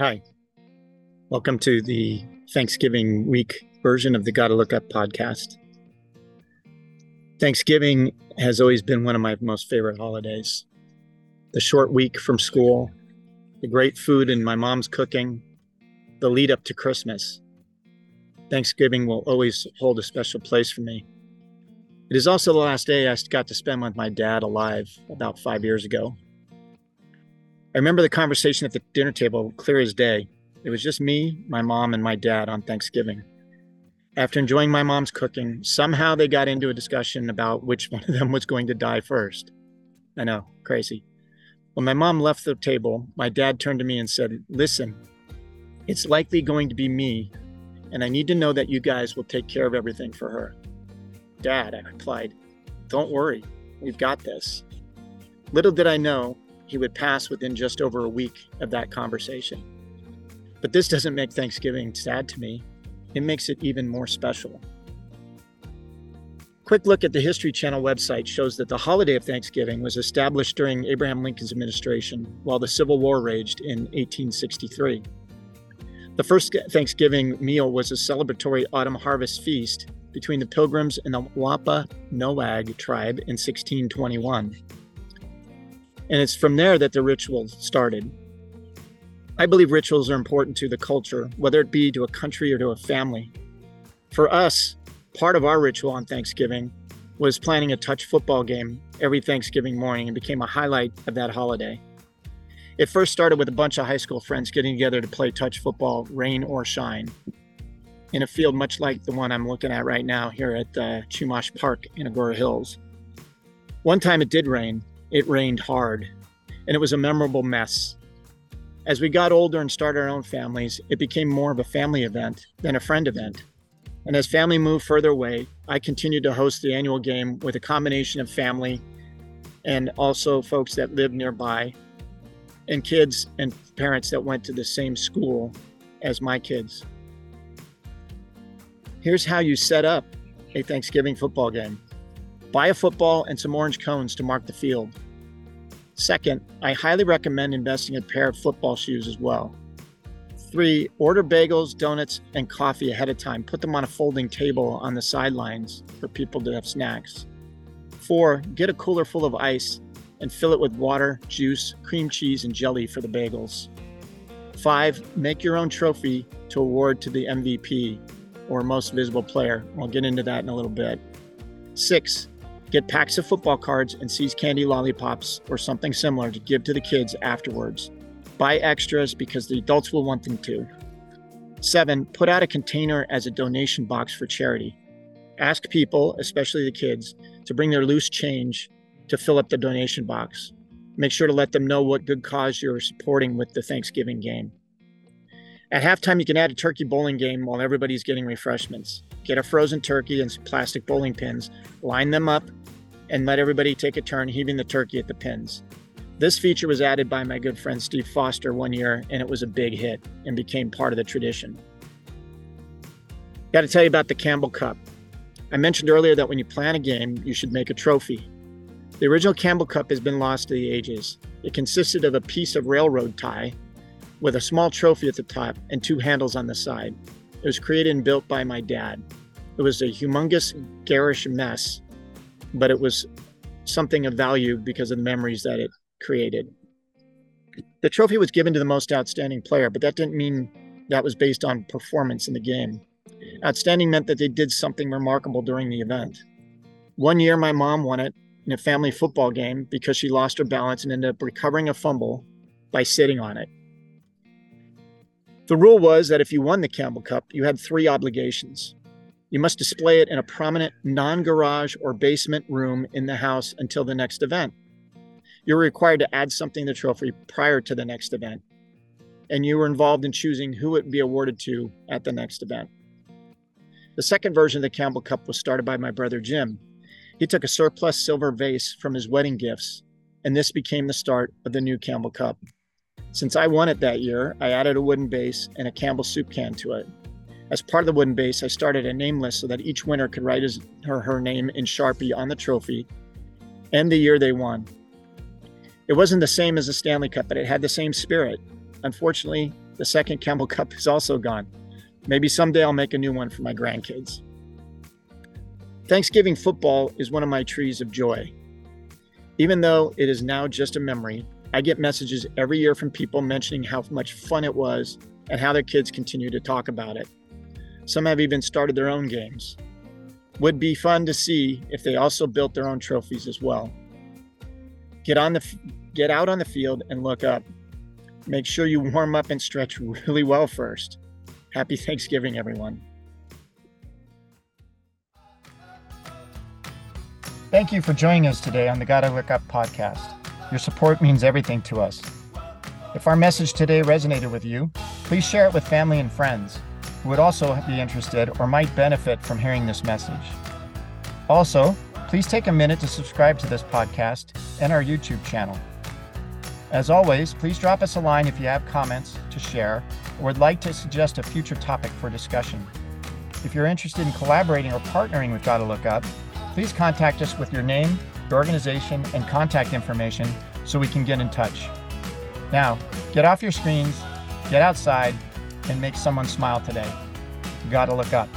Hi. Welcome to the Thanksgiving week version of the Gotta Look Up podcast. Thanksgiving has always been one of my most favorite holidays. The short week from school, the great food and my mom's cooking, the lead up to Christmas. Thanksgiving will always hold a special place for me. It is also the last day I got to spend with my dad alive about five years ago. I remember the conversation at the dinner table clear as day. It was just me, my mom, and my dad on Thanksgiving. After enjoying my mom's cooking, somehow they got into a discussion about which one of them was going to die first. I know, crazy. When my mom left the table, my dad turned to me and said, Listen, it's likely going to be me, and I need to know that you guys will take care of everything for her. Dad, I replied, Don't worry, we've got this. Little did I know he would pass within just over a week of that conversation. But this doesn't make Thanksgiving sad to me, it makes it even more special. Quick look at the History Channel website shows that the holiday of Thanksgiving was established during Abraham Lincoln's administration while the Civil War raged in 1863. The first Thanksgiving meal was a celebratory autumn harvest feast between the Pilgrims and the Wampanoag tribe in 1621. And it's from there that the ritual started. I believe rituals are important to the culture, whether it be to a country or to a family. For us, part of our ritual on Thanksgiving was planning a touch football game every Thanksgiving morning and became a highlight of that holiday. It first started with a bunch of high school friends getting together to play touch football, rain or shine, in a field much like the one I'm looking at right now here at uh, Chumash Park in Agoura Hills. One time it did rain, it rained hard, and it was a memorable mess. As we got older and started our own families, it became more of a family event than a friend event. And as family moved further away, I continued to host the annual game with a combination of family and also folks that lived nearby, and kids and parents that went to the same school as my kids. Here's how you set up a Thanksgiving football game buy a football and some orange cones to mark the field. Second, I highly recommend investing in a pair of football shoes as well. Three, order bagels, donuts, and coffee ahead of time. Put them on a folding table on the sidelines for people to have snacks. Four, get a cooler full of ice and fill it with water, juice, cream cheese, and jelly for the bagels. Five, make your own trophy to award to the MVP or most visible player. I'll get into that in a little bit. Six, Get packs of football cards and See's candy lollipops or something similar to give to the kids afterwards. Buy extras because the adults will want them too. Seven, put out a container as a donation box for charity. Ask people, especially the kids, to bring their loose change to fill up the donation box. Make sure to let them know what good cause you're supporting with the Thanksgiving game. At halftime, you can add a turkey bowling game while everybody's getting refreshments. Get a frozen turkey and some plastic bowling pins, line them up, and let everybody take a turn heaving the turkey at the pins. This feature was added by my good friend Steve Foster one year, and it was a big hit and became part of the tradition. Got to tell you about the Campbell Cup. I mentioned earlier that when you plan a game, you should make a trophy. The original Campbell Cup has been lost to the ages. It consisted of a piece of railroad tie with a small trophy at the top and two handles on the side. It was created and built by my dad. It was a humongous, garish mess but it was something of value because of the memories that it created. The trophy was given to the most outstanding player, but that didn't mean that was based on performance in the game. Outstanding meant that they did something remarkable during the event. One year, my mom won it in a family football game because she lost her balance and ended up recovering a fumble by sitting on it. The rule was that if you won the Campbell Cup, you had three obligations. You must display it in a prominent non garage or basement room in the house until the next event. You're required to add something to the trophy prior to the next event, and you were involved in choosing who it would be awarded to at the next event. The second version of the Campbell Cup was started by my brother Jim. He took a surplus silver vase from his wedding gifts, and this became the start of the new Campbell Cup. Since I won it that year, I added a wooden base and a Campbell soup can to it. As part of the wooden base, I started a name list so that each winner could write his or her name in Sharpie on the trophy and the year they won. It wasn't the same as the Stanley Cup, but it had the same spirit. Unfortunately, The second Campbell Cup is also gone. Maybe someday I'll make a new one for my grandkids. Thanksgiving football is one of my trees of joy. Even though it is now just a memory, I get messages every year from people mentioning how much fun it was and how their kids continue to talk about it. Some have even started their own games. Would be fun to see if they also built their own trophies as well. Get on the get out on the field and look up. Make sure you warm up and stretch really well first. Happy Thanksgiving, everyone. Thank you for joining us today on the Gotta Look Up podcast. Your support means everything to us. If our message today resonated with you, please share it with family and friends who would also be interested or might benefit from hearing this message. Also, please take a minute to subscribe to this podcast and our YouTube channel. As always, please drop us a line if you have comments to share or would like to suggest a future topic for discussion. If you're interested in collaborating or partnering with Gotta Look Up, please contact us with your name, your organization, and contact information so we can get in touch. Now, get off your screens, get outside, and make someone smile today. You Gotta look up.